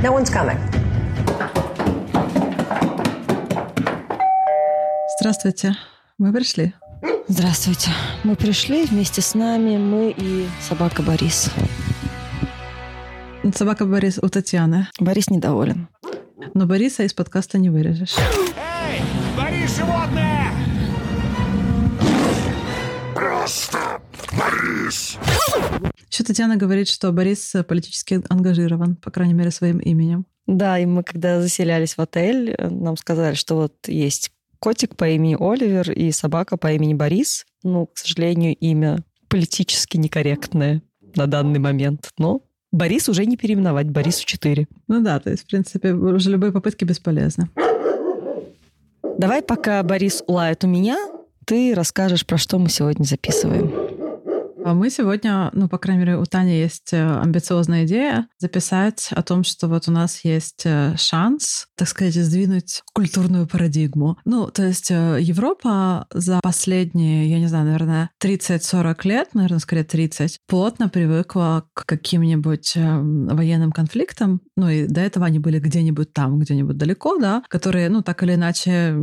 No one's coming. Здравствуйте. Мы пришли. Здравствуйте. Мы пришли вместе с нами, мы и собака Борис. Собака Борис у Татьяны. Борис недоволен. Но Бориса из подкаста не вырежешь. Эй, Борис, животное! Просто Борис! Еще Татьяна говорит, что Борис политически ангажирован, по крайней мере, своим именем. Да, и мы когда заселялись в отель, нам сказали, что вот есть котик по имени Оливер и собака по имени Борис. Ну, к сожалению, имя политически некорректное на данный момент. Но Борис уже не переименовать, Борису 4. Ну да, то есть, в принципе, уже любые попытки бесполезны. Давай, пока Борис улает у меня, ты расскажешь, про что мы сегодня записываем. А мы сегодня, ну, по крайней мере, у Тани есть э, амбициозная идея записать о том, что вот у нас есть э, шанс, так сказать, сдвинуть культурную парадигму. Ну, то есть э, Европа за последние, я не знаю, наверное, 30-40 лет, наверное, скорее 30, плотно привыкла к каким-нибудь военным конфликтам. Ну, и до этого они были где-нибудь там, где-нибудь далеко, да, которые, ну, так или иначе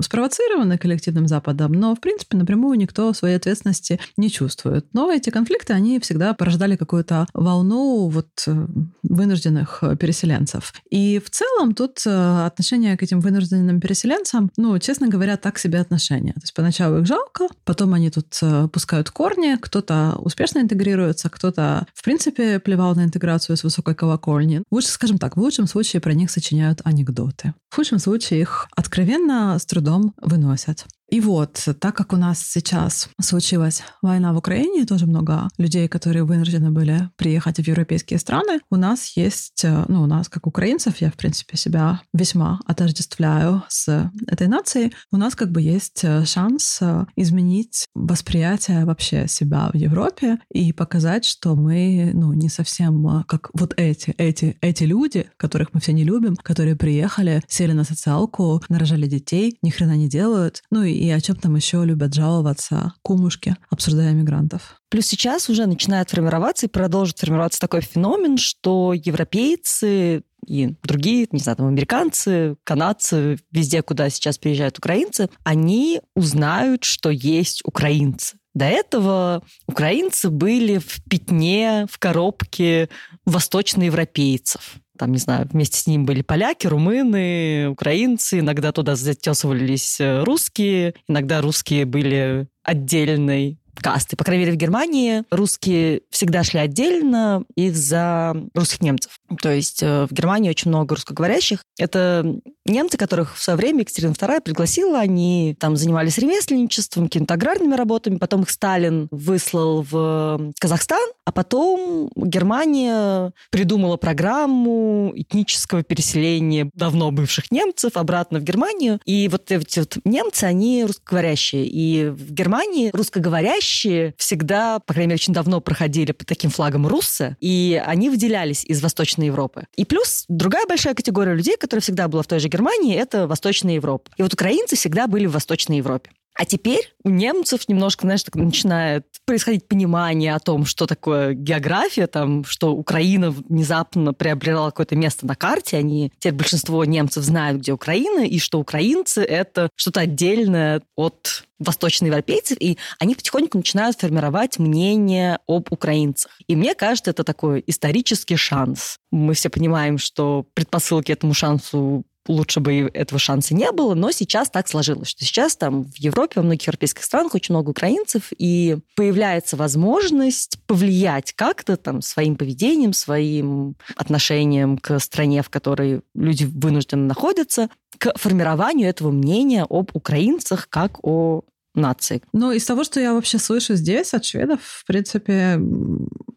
спровоцированы коллективным Западом, но, в принципе, напрямую никто своей ответственности не чувствует. Но эти конфликты, они всегда порождали какую-то волну вот э, вынужденных э, переселенцев. И в целом тут э, отношение к этим вынужденным переселенцам, ну, честно говоря, так себе отношения. То есть поначалу их жалко, потом они тут пускают корни, кто-то успешно интегрируется, кто-то, в принципе, плевал на интеграцию с высокой колокольни. Лучше, скажем так, в лучшем случае про них сочиняют анекдоты. В худшем случае их откровенно с трудом выносят. И вот, так как у нас сейчас случилась война в Украине, тоже много людей, которые вынуждены были приехать в европейские страны, у нас есть, э, ну, у нас, как украинцев, я, в принципе, себя весьма отождествляю с этой нацией, у нас как бы есть э, шанс э, изменить восприятие вообще себя в Европе и показать, что мы, ну, не совсем как вот эти, эти, эти люди, которых мы все не любим, которые приехали, сели на социалку, нарожали детей, ни хрена не делают, ну и и о чем там еще любят жаловаться кумушки, обсуждая мигрантов. Плюс сейчас уже начинает формироваться и продолжит формироваться такой феномен, что европейцы и другие, не знаю, там, американцы, канадцы, везде, куда сейчас приезжают украинцы, они узнают, что есть украинцы. До этого украинцы были в пятне, в коробке восточноевропейцев там, не знаю, вместе с ним были поляки, румыны, украинцы, иногда туда затесывались э, русские, иногда русские были отдельной касты. По крайней мере, в Германии русские всегда шли отдельно из-за русских немцев. То есть э, в Германии очень много русскоговорящих. Это немцы, которых в свое время Екатерина II пригласила. Они там занимались ремесленничеством, какими-то аграрными работами. Потом их Сталин выслал в Казахстан. А потом Германия придумала программу этнического переселения давно бывших немцев обратно в Германию. И вот эти вот немцы, они русскоговорящие. И в Германии русскоговорящие чаще всегда, по крайней мере, очень давно проходили под таким флагом руссы, и они выделялись из Восточной Европы. И плюс другая большая категория людей, которая всегда была в той же Германии, это Восточная Европа. И вот украинцы всегда были в Восточной Европе. А теперь у немцев немножко, знаешь, так начинает происходить понимание о том, что такое география, там, что Украина внезапно приобрела какое-то место на карте. Они, теперь большинство немцев знают, где Украина, и что украинцы — это что-то отдельное от восточноевропейцев, и они потихоньку начинают формировать мнение об украинцах. И мне кажется, это такой исторический шанс. Мы все понимаем, что предпосылки этому шансу лучше бы этого шанса не было, но сейчас так сложилось, что сейчас там в Европе, во многих европейских странах очень много украинцев, и появляется возможность повлиять как-то там своим поведением, своим отношением к стране, в которой люди вынуждены находиться, к формированию этого мнения об украинцах как о нации. Ну, из того, что я вообще слышу здесь от шведов, в принципе,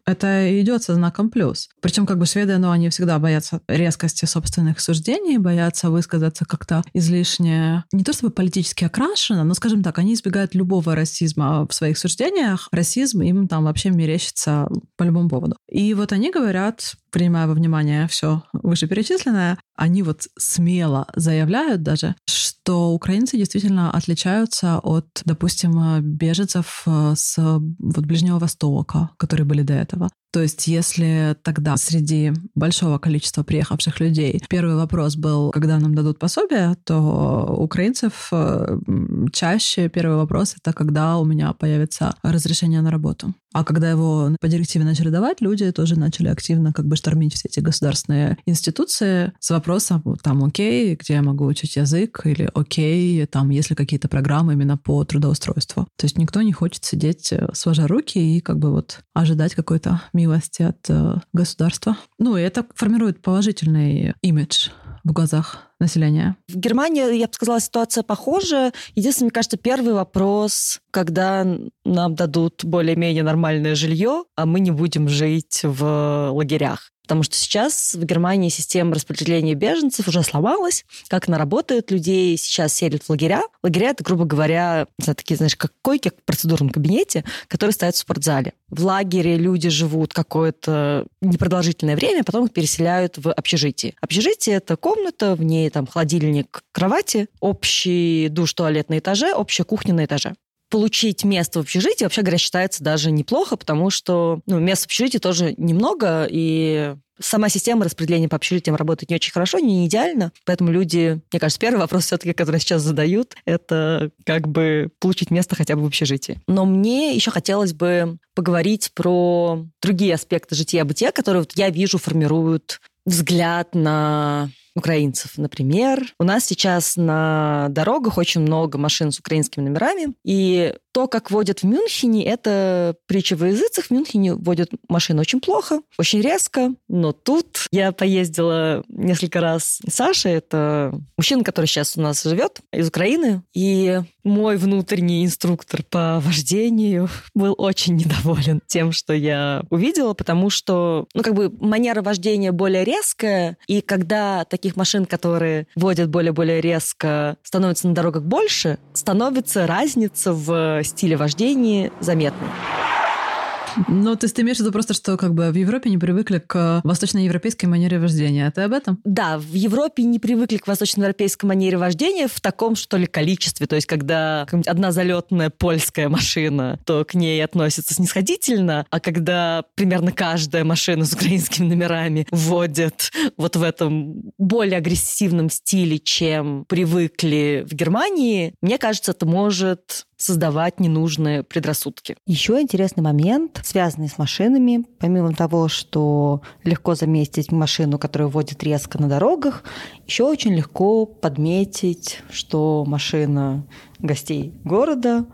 это идет со знаком плюс. Причем как бы шведы, ну, они всегда боятся резкости собственных суждений, боятся высказаться как-то излишне, не то чтобы политически окрашено, но, скажем так, они избегают любого расизма в своих суждениях. Расизм им там вообще мерещится по любому поводу. И вот они говорят, принимая во внимание все вышеперечисленное, они вот смело заявляют даже, что украинцы действительно отличаются от, допустим, беженцев э, с вот Ближнего Востока, которые были до этого. То есть если тогда среди большого количества приехавших людей первый вопрос был, когда нам дадут пособие, то украинцев э, чаще первый вопрос — это когда у меня появится разрешение на работу. А когда его по директиве начали давать, люди тоже начали активно как бы штормить все эти государственные институции с вопросом, там, окей, где я могу учить язык, или окей, там, если какие-то программы именно по трудоустройству. То есть никто не хочет сидеть э, сложа руки и как бы вот ожидать какой-то милости от э, государства. Ну, и это формирует положительный имидж в глазах населения? В Германии, я бы сказала, ситуация похожа. Единственное, мне кажется, первый вопрос, когда нам дадут более-менее нормальное жилье, а мы не будем жить в лагерях. Потому что сейчас в Германии система распределения беженцев уже сломалась. Как она работает, людей сейчас селят в лагеря. Лагеря — это, грубо говоря, такие, знаешь, как койки в процедурном кабинете, которые стоят в спортзале. В лагере люди живут какое-то непродолжительное время, потом их переселяют в общежитие. Общежитие — это комната, в ней там холодильник, кровати, общий душ, туалет на этаже, общая кухня на этаже получить место в общежитии, вообще говоря, считается даже неплохо, потому что ну, мест в общежитии тоже немного, и сама система распределения по общежитиям работает не очень хорошо, не идеально. Поэтому люди, мне кажется, первый вопрос все-таки, который сейчас задают, это как бы получить место хотя бы в общежитии. Но мне еще хотелось бы поговорить про другие аспекты жития-бытия, которые вот я вижу формируют взгляд на украинцев. Например, у нас сейчас на дорогах очень много машин с украинскими номерами, и то, как водят в Мюнхене, это притча во языцах. В Мюнхене водят машины очень плохо, очень резко, но тут я поездила несколько раз. Саша — это мужчина, который сейчас у нас живет, из Украины, и мой внутренний инструктор по вождению был очень недоволен тем, что я увидела, потому что, ну, как бы манера вождения более резкая, и когда таких машин, которые водят более-более резко, становится на дорогах больше, становится разница в стиле вождения заметны. Ну, то есть ты имеешь в виду просто, что как бы в Европе не привыкли к восточноевропейской манере вождения. Ты об этом? Да, в Европе не привыкли к восточноевропейской манере вождения в таком, что ли, количестве. То есть когда одна залетная польская машина, то к ней относятся снисходительно, а когда примерно каждая машина с украинскими номерами вводят вот в этом более агрессивном стиле, чем привыкли в Германии, мне кажется, это может создавать ненужные предрассудки. Еще интересный момент, связанный с машинами. Помимо того, что легко заметить машину, которая водит резко на дорогах, еще очень легко подметить, что машина гостей города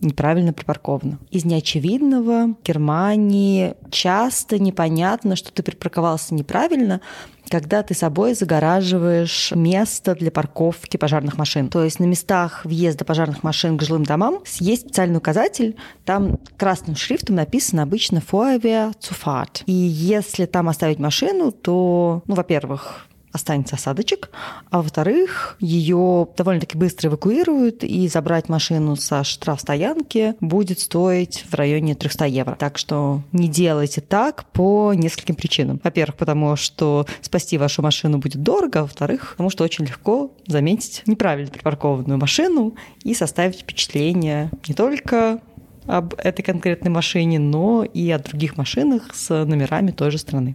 неправильно припарковано. Из неочевидного Германии часто непонятно, что ты припарковался неправильно, когда ты собой загораживаешь место для парковки пожарных машин. То есть на местах въезда пожарных машин к жилым домам есть специальный указатель, там красным шрифтом написано обычно «Feuerwehr Zufahrt». И если там оставить машину, то, ну, во-первых, останется осадочек, а во-вторых, ее довольно-таки быстро эвакуируют, и забрать машину со штрафстоянки будет стоить в районе 300 евро. Так что не делайте так по нескольким причинам. Во-первых, потому что спасти вашу машину будет дорого, а во-вторых, потому что очень легко заметить неправильно припаркованную машину и составить впечатление не только об этой конкретной машине, но и о других машинах с номерами той же страны.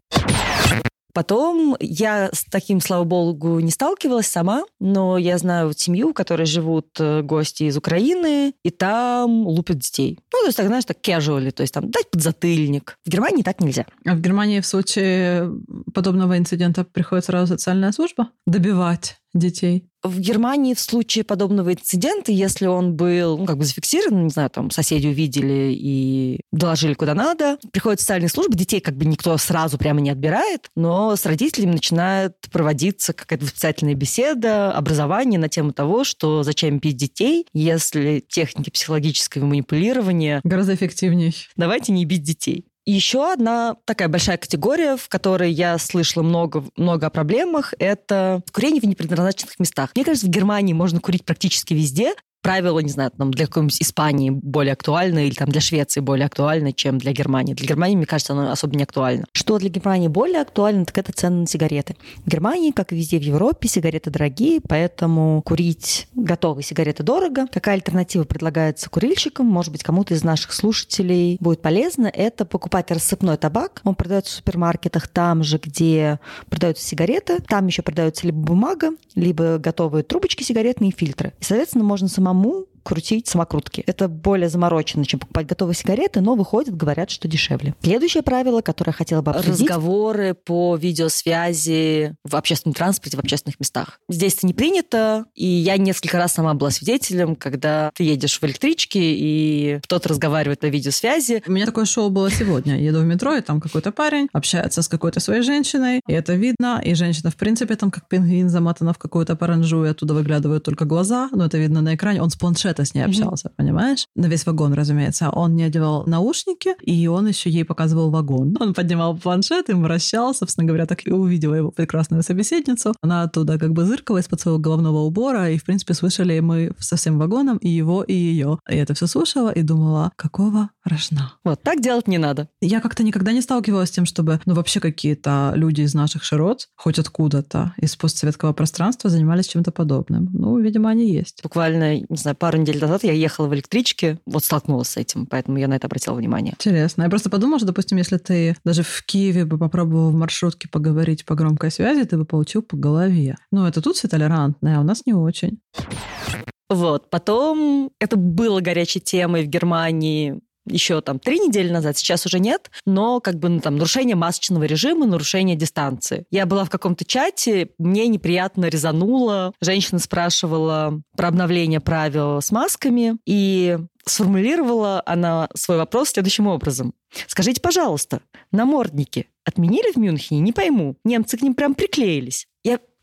Потом я с таким, слава богу, не сталкивалась сама, но я знаю семью, в которой живут э, гости из Украины, и там лупят детей. Ну, то есть, так, знаешь, так casually, то есть там дать подзатыльник. В Германии так нельзя. А в Германии в случае подобного инцидента приходит сразу социальная служба добивать детей? В Германии в случае подобного инцидента, если он был ну, как бы зафиксирован, не знаю, там соседи увидели и доложили куда надо, приходит социальная служба, детей как бы никто сразу прямо не отбирает, но с родителями начинает проводиться какая-то воспитательная беседа, образование на тему того, что зачем бить детей, если техники психологического манипулирования... Гораздо эффективнее. Давайте не бить детей. Еще одна такая большая категория, в которой я слышала много, много о проблемах, это курение в непредназначенных местах. Мне кажется, в Германии можно курить практически везде, правила, не знаю, там для какой-нибудь Испании более актуальны или там для Швеции более актуальны, чем для Германии. Для Германии, мне кажется, оно особо не актуально. Что для Германии более актуально, так это цены на сигареты. В Германии, как и везде в Европе, сигареты дорогие, поэтому курить готовые сигареты дорого. Какая альтернатива предлагается курильщикам? Может быть, кому-то из наших слушателей будет полезно. Это покупать рассыпной табак. Он продается в супермаркетах там же, где продаются сигареты. Там еще продаются либо бумага, либо готовые трубочки сигаретные фильтры. И, соответственно, можно самому mamou крутить самокрутки. Это более заморочено, чем покупать готовые сигареты, но выходит, говорят, что дешевле. Следующее правило, которое я хотела бы обсудить. Разговоры по видеосвязи в общественном транспорте, в общественных местах. Здесь это не принято, и я несколько раз сама была свидетелем, когда ты едешь в электричке, и кто-то разговаривает на видеосвязи. У меня такое шоу было сегодня. Я еду в метро, и там какой-то парень общается с какой-то своей женщиной, и это видно, и женщина, в принципе, там как пингвин замотана в какую-то паранжу, и оттуда выглядывают только глаза, но это видно на экране. Он с планшетом это с ней общался, mm-hmm. понимаешь? На весь вагон, разумеется. Он не одевал наушники, и он еще ей показывал вагон. Он поднимал планшет и вращал, собственно говоря, так и увидела его прекрасную собеседницу. Она оттуда как бы зыркала из-под своего головного убора, и, в принципе, слышали мы со всем вагоном и его, и ее. И это все слушала и думала, какого рожна. Вот так делать не надо. Я как-то никогда не сталкивалась с тем, чтобы, ну, вообще какие-то люди из наших широт, хоть откуда-то, из постсоветского пространства занимались чем-то подобным. Ну, видимо, они есть. Буквально, не знаю, пару недель назад я ехала в электричке, вот столкнулась с этим, поэтому я на это обратила внимание. Интересно. Я просто подумала, что, допустим, если ты даже в Киеве бы попробовал в маршрутке поговорить по громкой связи, ты бы получил по голове. Ну, это тут все толерантное, а у нас не очень. Вот. Потом это было горячей темой в Германии еще там три недели назад, сейчас уже нет, но как бы ну, там нарушение масочного режима, нарушение дистанции. Я была в каком-то чате, мне неприятно резануло, женщина спрашивала про обновление правил с масками, и сформулировала она свой вопрос следующим образом. Скажите, пожалуйста, намордники отменили в Мюнхене? Не пойму. Немцы к ним прям приклеились.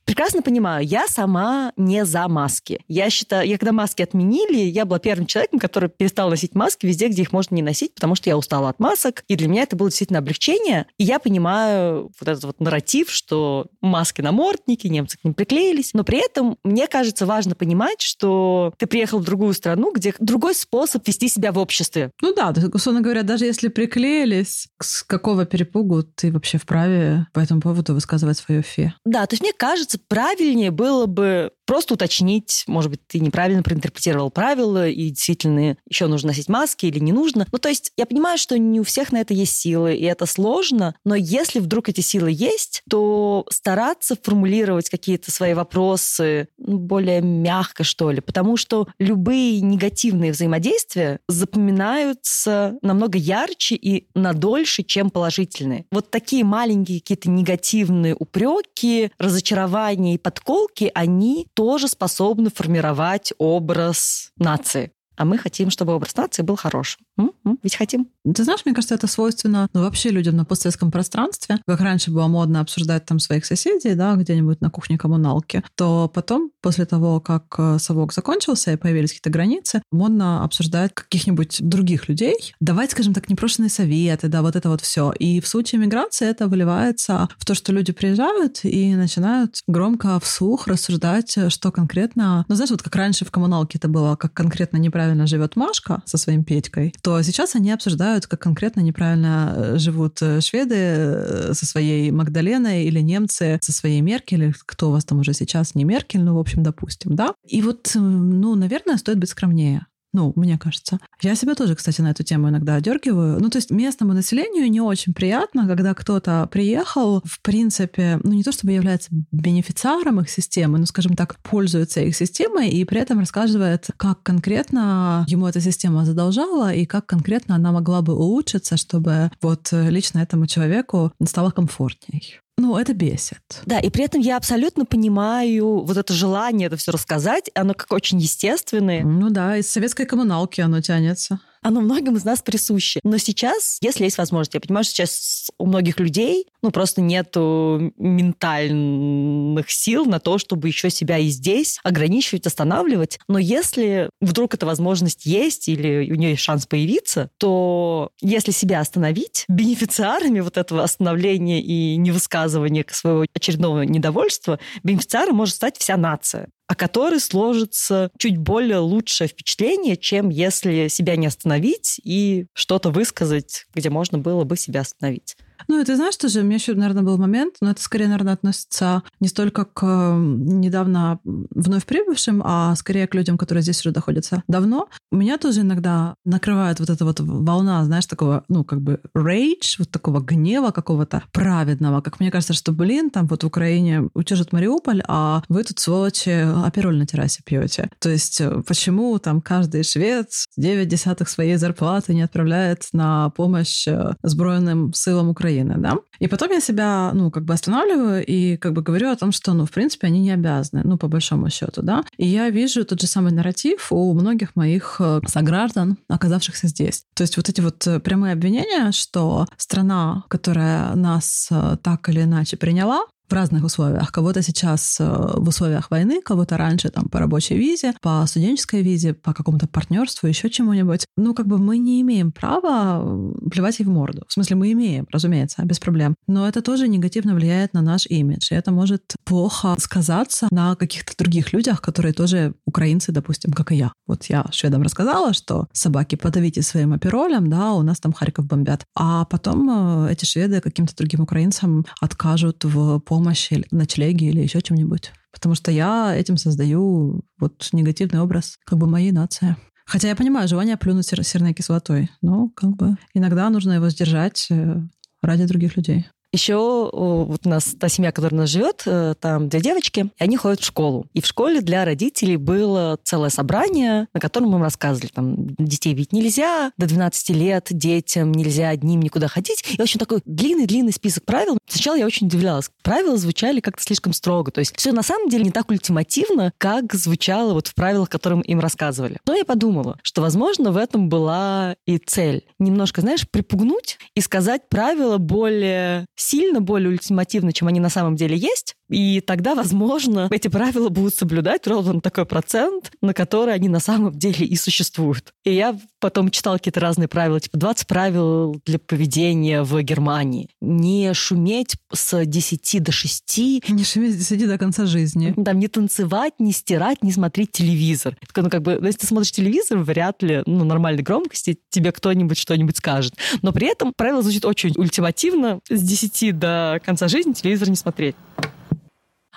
Прекрасно понимаю, я сама не за маски. Я считаю, я когда маски отменили, я была первым человеком, который перестал носить маски везде, где их можно не носить, потому что я устала от масок. И для меня это было действительно облегчение. И я понимаю вот этот вот нарратив, что маски на мортники, немцы к ним приклеились. Но при этом, мне кажется, важно понимать, что ты приехал в другую страну, где другой способ вести себя в обществе. Ну да, условно говоря, даже если приклеились, с какого перепугу ты вообще вправе по этому поводу высказывать свое фе? Да, то есть мне кажется, правильнее было бы просто уточнить, может быть, ты неправильно проинтерпретировал правила, и действительно еще нужно носить маски или не нужно. Ну, то есть я понимаю, что не у всех на это есть силы, и это сложно, но если вдруг эти силы есть, то стараться формулировать какие-то свои вопросы ну, более мягко, что ли, потому что любые негативные взаимодействия запоминаются намного ярче и надольше, чем положительные. Вот такие маленькие какие-то негативные упреки, разочарования и подколки, они тоже способны формировать образ нации а мы хотим, чтобы образ нации был хорошим. М-м, ведь хотим. Ты знаешь, мне кажется, это свойственно ну, вообще людям на постсоветском пространстве. Как раньше было модно обсуждать там своих соседей, да, где-нибудь на кухне коммуналки, то потом, после того, как э, совок закончился и появились какие-то границы, модно обсуждать каких-нибудь других людей, давать, скажем так, непрошенные советы, да, вот это вот все. И в случае миграции это выливается в то, что люди приезжают и начинают громко вслух рассуждать, что конкретно... Ну, знаешь, вот как раньше в коммуналке это было, как конкретно неправильно неправильно живет Машка со своим Петькой, то сейчас они обсуждают, как конкретно неправильно э, живут э, шведы э, со своей Магдаленой или немцы со своей Меркель, кто у вас там уже сейчас, не Меркель, ну, в общем, допустим, да. И вот, ну, наверное, стоит быть скромнее. Ну, мне кажется. Я себя тоже, кстати, на эту тему иногда одергиваю. Ну, то есть местному населению не очень приятно, когда кто-то приехал, в принципе, ну, не то чтобы является бенефициаром их системы, но, скажем так, пользуется их системой и при этом рассказывает, как конкретно ему эта система задолжала и как конкретно она могла бы улучшиться, чтобы вот лично этому человеку стало комфортней. Ну, это бесит. Да, и при этом я абсолютно понимаю вот это желание это все рассказать, оно как очень естественное. Ну да, из советской коммуналки оно тянется. Оно многим из нас присуще. Но сейчас, если есть возможность, я понимаю, что сейчас у многих людей ну, просто нету ментальных сил на то, чтобы еще себя и здесь ограничивать, останавливать. Но если вдруг эта возможность есть или у нее есть шанс появиться, то если себя остановить, бенефициарами вот этого остановления и невысказывания своего очередного недовольства, бенефициаром может стать вся нация о которой сложится чуть более лучшее впечатление, чем если себя не остановить и что-то высказать, где можно было бы себя остановить. Ну, и ты знаешь, тоже у меня еще, наверное, был момент, но это скорее, наверное, относится не столько к недавно вновь прибывшим, а скорее к людям, которые здесь уже находятся давно. Меня тоже иногда накрывает вот эта вот волна, знаешь, такого, ну, как бы rage, вот такого гнева какого-то праведного, как мне кажется, что, блин, там вот в Украине утяжет Мариуполь, а вы тут, сволочи, апероль на террасе пьете. То есть э, почему там каждый швед 9 десятых своей зарплаты не отправляет на помощь э, сбройным силам Украины? Украины, да. И потом я себя, ну, как бы останавливаю и как бы говорю о том, что, ну, в принципе, они не обязаны, ну, по большому счету, да. И я вижу тот же самый нарратив у многих моих э, сограждан, оказавшихся здесь. То есть вот эти вот э, прямые обвинения, что страна, которая нас э, так или иначе приняла, в разных условиях. Кого-то сейчас э, в условиях войны, кого-то раньше там по рабочей визе, по студенческой визе, по какому-то партнерству, еще чему-нибудь. Ну, как бы мы не имеем права плевать ей в морду. В смысле, мы имеем, разумеется, без проблем. Но это тоже негативно влияет на наш имидж. И это может плохо сказаться на каких-то других людях, которые тоже украинцы, допустим, как и я. Вот я шведам рассказала, что собаки подавите своим оперолем, да, у нас там Харьков бомбят. А потом э, эти шведы каким-то другим украинцам откажут в помощи помощи, ночлеги или еще чем-нибудь. Потому что я этим создаю вот негативный образ как бы моей нации. Хотя я понимаю желание плюнуть сер- серной кислотой, но как бы иногда нужно его сдержать э, ради других людей. Еще вот у нас та семья, которая у нас живет, э, там две девочки, и они ходят в школу. И в школе для родителей было целое собрание, на котором им рассказывали, там, детей ведь нельзя, до 12 лет детям нельзя одним никуда ходить. И, в общем, такой длинный-длинный список правил. Сначала я очень удивлялась. Правила звучали как-то слишком строго. То есть все на самом деле не так ультимативно, как звучало вот в правилах, которым им рассказывали. Но я подумала, что, возможно, в этом была и цель. Немножко, знаешь, припугнуть и сказать правила более сильно более ультимативны, чем они на самом деле есть, и тогда, возможно, эти правила будут соблюдать ровно такой процент, на который они на самом деле и существуют. И я потом читала какие-то разные правила, типа 20 правил для поведения в Германии. Не шуметь с 10 до 6. Не шуметь с 10 до конца жизни. Там не танцевать, не стирать, не смотреть телевизор. Ну, как бы, ну, если ты смотришь телевизор, вряд ли, ну, нормальной громкости тебе кто-нибудь что-нибудь скажет. Но при этом правило звучит очень ультимативно. С 10 до конца жизни телевизор не смотреть.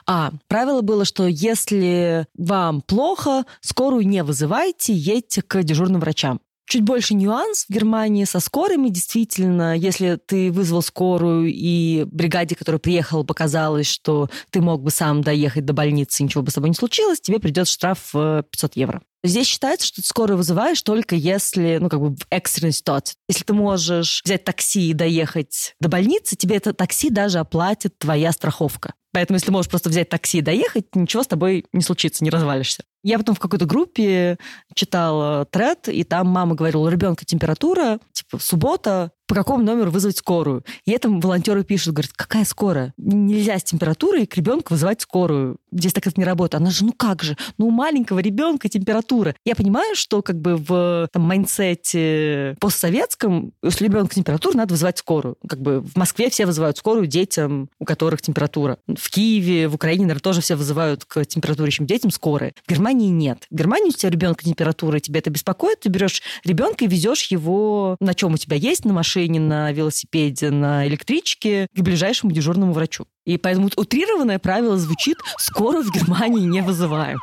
А, правило было, что если вам плохо, скорую не вызывайте, едьте к дежурным врачам. Чуть больше нюанс в Германии со скорыми. Действительно, если ты вызвал скорую и бригаде, которая приехала, показалось, что ты мог бы сам доехать до больницы, ничего бы с тобой не случилось, тебе придет штраф в 500 евро. Здесь считается, что ты скорую вызываешь только если, ну, как бы в экстренной ситуации. Если ты можешь взять такси и доехать до больницы, тебе это такси даже оплатит твоя страховка. Поэтому, если можешь просто взять такси и доехать, ничего с тобой не случится, не развалишься. Я потом в какой-то группе читала тред, и там мама говорила, у ребенка температура, типа, суббота, по какому номеру вызвать скорую. И этом волонтеры пишут, говорят, какая скорая? Нельзя с температурой к ребенку вызывать скорую. Здесь так это не работает. Она же, ну как же? Ну у маленького ребенка температура. Я понимаю, что как бы в там, майнсете постсоветском, если ребенка температура, надо вызывать скорую. Как бы в Москве все вызывают скорую детям, у которых температура. В Киеве, в Украине, наверное, тоже все вызывают к температурящим детям скорые. В Германии нет. В Германии у тебя ребенка температура, тебе это беспокоит, ты берешь ребенка и везешь его на чем у тебя есть, на машине, на велосипеде, на электричке к ближайшему дежурному врачу. И поэтому утрированное правило звучит «скоро в Германии не вызываем».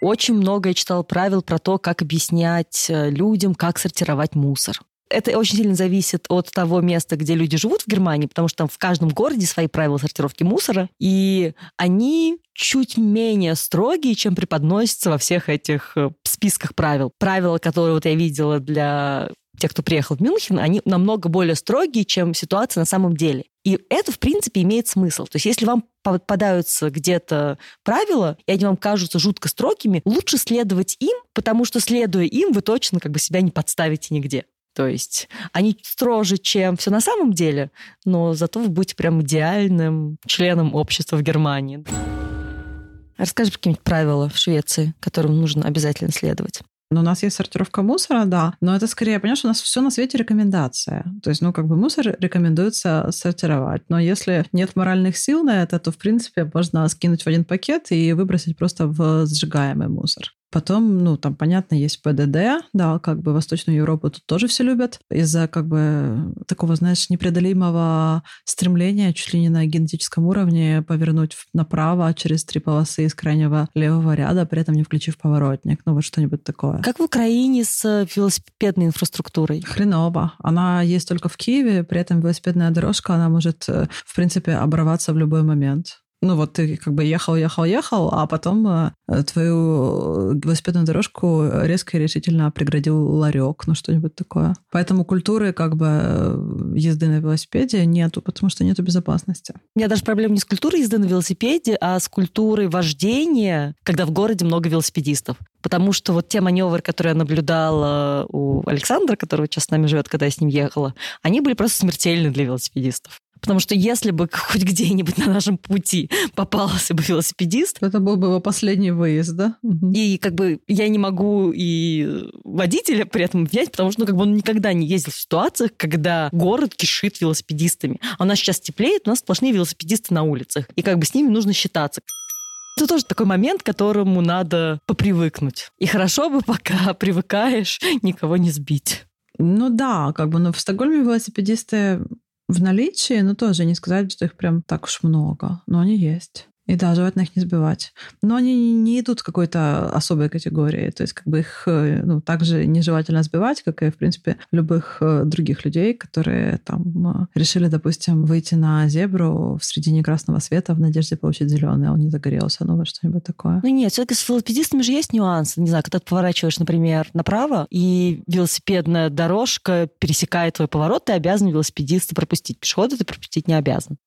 Очень много я читала правил про то, как объяснять э, людям, как сортировать мусор. Это очень сильно зависит от того места, где люди живут в Германии, потому что там в каждом городе свои правила сортировки мусора, и они чуть менее строгие, чем преподносятся во всех этих э, списках правил. Правила, которые вот я видела для те, кто приехал в Мюнхен, они намного более строгие, чем ситуация на самом деле. И это, в принципе, имеет смысл. То есть если вам попадаются где-то правила, и они вам кажутся жутко строгими, лучше следовать им, потому что, следуя им, вы точно как бы себя не подставите нигде. То есть они строже, чем все на самом деле, но зато вы будете прям идеальным членом общества в Германии. Расскажи какие-нибудь правила в Швеции, которым нужно обязательно следовать. Но у нас есть сортировка мусора, да, но это скорее, понимаешь, у нас все на свете рекомендация. То есть, ну, как бы мусор рекомендуется сортировать. Но если нет моральных сил на это, то, в принципе, можно скинуть в один пакет и выбросить просто в сжигаемый мусор. Потом, ну, там, понятно, есть ПДД, да, как бы Восточную Европу тут тоже все любят из-за, как бы, такого, знаешь, непреодолимого стремления чуть ли не на генетическом уровне повернуть направо через три полосы из крайнего левого ряда, при этом не включив поворотник. Ну, вот что-нибудь такое. Как в Украине с велосипедной инфраструктурой? Хреново. Она есть только в Киеве, при этом велосипедная дорожка, она может, э, в принципе, оборваться в любой момент. Ну вот ты как бы ехал, ехал, ехал, а потом э, твою велосипедную дорожку резко и решительно преградил ларек, ну что-нибудь такое. Поэтому культуры как бы э, езды на велосипеде нету, потому что нету безопасности. У меня даже проблема не с культурой езды на велосипеде, а с культурой вождения, когда в городе много велосипедистов. Потому что вот те маневры, которые я наблюдала у Александра, который сейчас с нами живет, когда я с ним ехала, они были просто смертельны для велосипедистов. Потому что если бы хоть где-нибудь на нашем пути попался бы велосипедист... Это был бы его последний выезд, да? И как бы я не могу и водителя при этом взять, потому что ну, как бы он никогда не ездил в ситуациях, когда город кишит велосипедистами. А у нас сейчас теплеет, у нас сплошные велосипедисты на улицах. И как бы с ними нужно считаться. Это тоже такой момент, к которому надо попривыкнуть. И хорошо бы, пока привыкаешь, никого не сбить. Ну да, как бы, но в Стокгольме велосипедисты в наличии, но тоже не сказать, что их прям так уж много, но они есть. И да, желательно их не сбивать. Но они не идут в какой-то особой категории. То есть как бы их э, ну, также нежелательно сбивать, как и, в принципе, любых э, других людей, которые там э, решили, допустим, выйти на зебру в середине красного света в надежде получить зеленый, а он не загорелся, ну вот что-нибудь такое. Ну нет, все-таки с велосипедистами же есть нюансы. Не знаю, когда ты поворачиваешь, например, направо, и велосипедная дорожка пересекает твой поворот, ты обязан велосипедиста пропустить. Пешехода ты пропустить не обязан.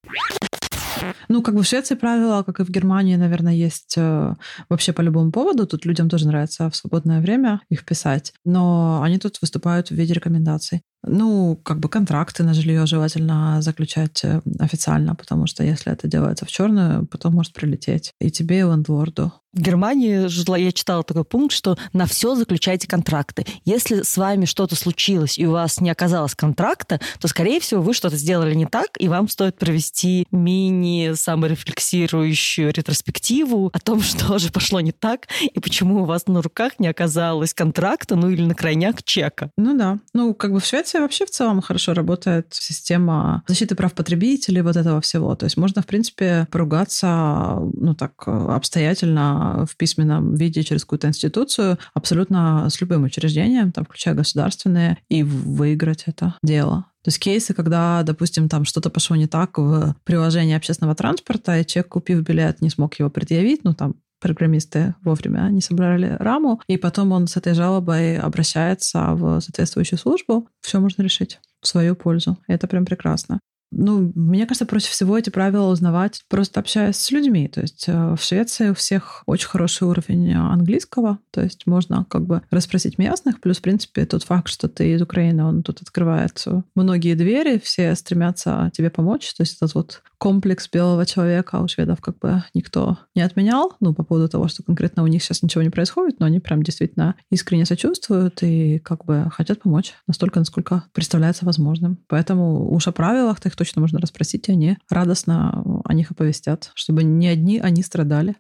Ну, как бы в Швеции правила, как и в Германии, наверное, есть э, вообще по любому поводу. Тут людям тоже нравится в свободное время их писать. Но они тут выступают в виде рекомендаций. Ну, как бы контракты на жилье желательно заключать э, официально, потому что если это делается в черную, потом может прилететь и тебе, и лендворду. В Германии я читала такой пункт, что на все заключайте контракты. Если с вами что-то случилось и у вас не оказалось контракта, то, скорее всего, вы что-то сделали не так, и вам стоит провести мини-саморефлексирующую ретроспективу о том, что же пошло не так, и почему у вас на руках не оказалось контракта, ну или на крайняк чека. Ну да. Ну, как бы в Швеции Швеции вообще в целом хорошо работает система защиты прав потребителей, вот этого всего. То есть можно, в принципе, поругаться, ну так, обстоятельно в письменном виде через какую-то институцию абсолютно с любым учреждением, там, включая государственные, и выиграть это дело. То есть кейсы, когда, допустим, там что-то пошло не так в приложении общественного транспорта, и человек, купив билет, не смог его предъявить, ну, там, программисты вовремя не собрали раму, и потом он с этой жалобой обращается в соответствующую службу, все можно решить в свою пользу. Это прям прекрасно. Ну, мне кажется, проще всего эти правила узнавать, просто общаясь с людьми. То есть э, в Швеции у всех очень хороший уровень английского, то есть можно как бы расспросить местных, плюс, в принципе, тот факт, что ты из Украины, он тут открывает многие двери, все стремятся тебе помочь. То есть этот вот комплекс белого человека у шведов как бы никто не отменял, ну, по поводу того, что конкретно у них сейчас ничего не происходит, но они прям действительно искренне сочувствуют и как бы хотят помочь настолько, насколько представляется возможным. Поэтому уж о правилах их точно можно расспросить, и они радостно о них оповестят, чтобы не одни они страдали.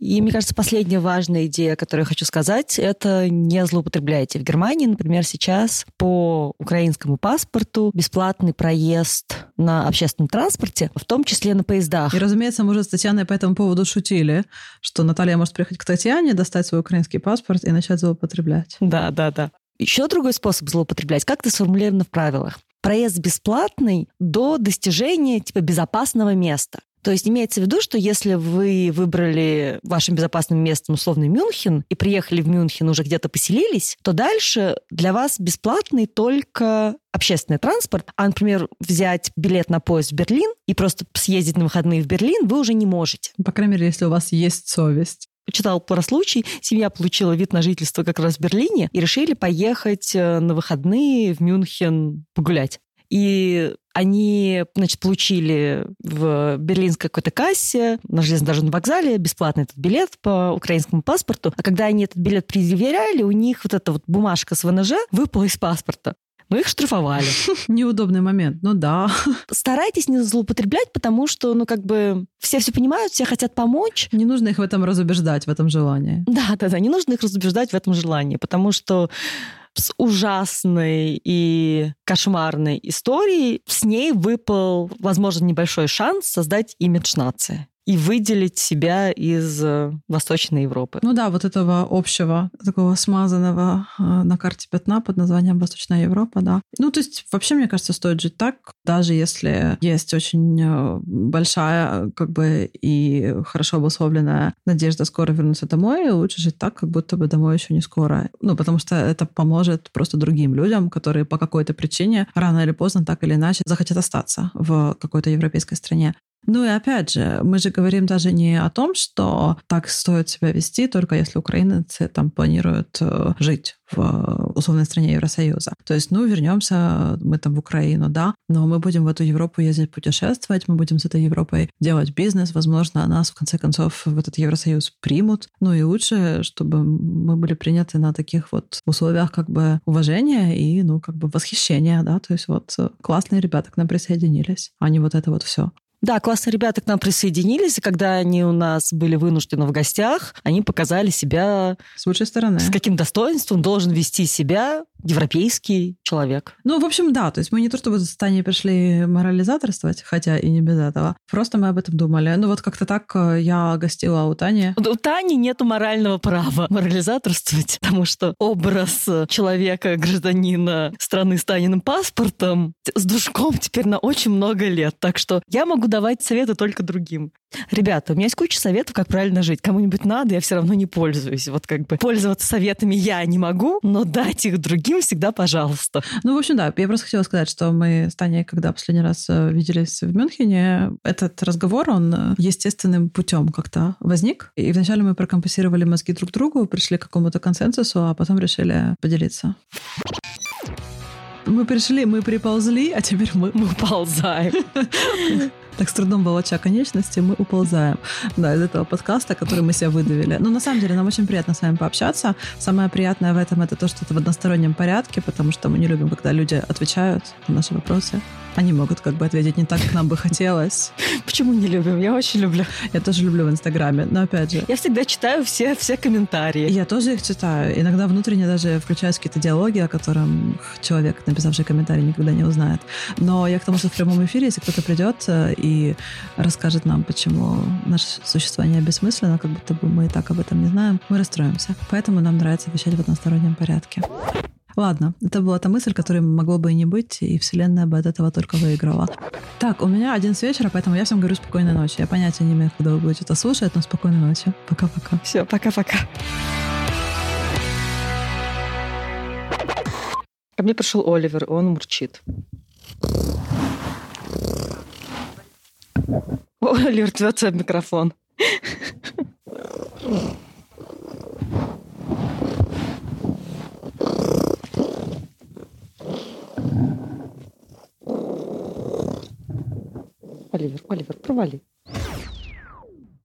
И мне кажется, последняя важная идея, которую я хочу сказать, это не злоупотребляйте. В Германии, например, сейчас по украинскому паспорту бесплатный проезд на общественном транспорте, в том числе на поездах. И, разумеется, мы уже с Татьяной по этому поводу шутили, что Наталья может приехать к Татьяне, достать свой украинский паспорт и начать злоупотреблять. Да, да, да. Еще другой способ злоупотреблять, как это сформулировано в правилах проезд бесплатный до достижения типа безопасного места. То есть имеется в виду, что если вы выбрали вашим безопасным местом условный Мюнхен и приехали в Мюнхен, уже где-то поселились, то дальше для вас бесплатный только общественный транспорт, а, например, взять билет на поезд в Берлин и просто съездить на выходные в Берлин вы уже не можете. По крайней мере, если у вас есть совесть. Почитал про случай. Семья получила вид на жительство как раз в Берлине и решили поехать э, на выходные в Мюнхен погулять. И они, значит, получили в берлинской какой-то кассе на железнодорожном вокзале бесплатный этот билет по украинскому паспорту. А когда они этот билет предъявляли, у них вот эта вот бумажка с ВНЖ выпала из паспорта. Ну, их штрафовали. Неудобный момент, ну да. Старайтесь не злоупотреблять, потому что, ну, как бы, все все понимают, все хотят помочь. Не нужно их в этом разубеждать, в этом желании. Да, да, да, не нужно их разубеждать в этом желании, потому что с ужасной и кошмарной историей с ней выпал, возможно, небольшой шанс создать имидж нации и выделить себя из э, Восточной Европы. Ну да, вот этого общего, такого смазанного э, на карте пятна под названием Восточная Европа, да. Ну, то есть вообще, мне кажется, стоит жить так, даже если есть очень э, большая, как бы, и хорошо обусловленная надежда скоро вернуться домой, лучше жить так, как будто бы домой еще не скоро. Ну, потому что это поможет просто другим людям, которые по какой-то причине рано или поздно, так или иначе, захотят остаться в какой-то европейской стране. Ну и опять же, мы же говорим даже не о том, что так стоит себя вести, только если украинцы там планируют э, жить в условной стране Евросоюза. То есть, ну, вернемся мы там в Украину, да, но мы будем в эту Европу ездить путешествовать, мы будем с этой Европой делать бизнес, возможно, нас в конце концов в этот Евросоюз примут. Ну и лучше, чтобы мы были приняты на таких вот условиях как бы уважения и, ну, как бы восхищения, да, то есть вот классные ребята к нам присоединились, а не вот это вот все. Да, классные ребята к нам присоединились, и когда они у нас были вынуждены в гостях, они показали себя... С лучшей стороны. С каким достоинством должен вести себя европейский человек. Ну, в общем, да, то есть мы не то чтобы в состоянии пришли морализаторствовать, хотя и не без этого, просто мы об этом думали. Ну, вот как-то так э, я гостила у Тани. У Тани нету морального права морализаторствовать, потому что образ человека, гражданина страны с Таниным паспортом с душком теперь на очень много лет. Так что я могу давать советы только другим. Ребята, у меня есть куча советов, как правильно жить. Кому-нибудь надо, я все равно не пользуюсь. Вот как бы пользоваться советами я не могу, но дать их другим всегда пожалуйста. Ну, в общем, да, я просто хотела сказать, что мы с Таней, когда последний раз э, виделись в Мюнхене, этот разговор, он э, естественным путем как-то возник. И вначале мы прокомпенсировали мозги друг другу, пришли к какому-то консенсусу, а потом решили поделиться. Мы пришли, мы приползли, а теперь мы, мы ползаем. так с трудом волоча конечности, мы уползаем да, из этого подкаста, который мы себе выдавили. Но на самом деле нам очень приятно с вами пообщаться. Самое приятное в этом это то, что это в одностороннем порядке, потому что мы не любим, когда люди отвечают на наши вопросы. Они могут как бы ответить не так, как нам бы хотелось. Почему не любим? Я очень люблю. Я тоже люблю в Инстаграме, но опять же... Я всегда читаю все, все комментарии. Я тоже их читаю. Иногда внутренне даже включаюсь какие-то диалоги, о котором человек, написавший комментарий, никогда не узнает. Но я к тому, что в прямом эфире, если кто-то придет э, и расскажет нам, почему наше существование бессмысленно, как будто бы мы и так об этом не знаем, мы расстроимся. Поэтому нам нравится вещать в одностороннем порядке. Ладно, это была та мысль, которой могло бы и не быть, и Вселенная бы от этого только выиграла. Так, у меня один с вечера, поэтому я всем говорю спокойной ночи. Я понятия не имею, когда вы будете это слушать, но спокойной ночи. Пока-пока. Все, пока-пока. Ко мне пришел Оливер, он мурчит. Оливер рвется микрофон. Оливер, Оливер, провали.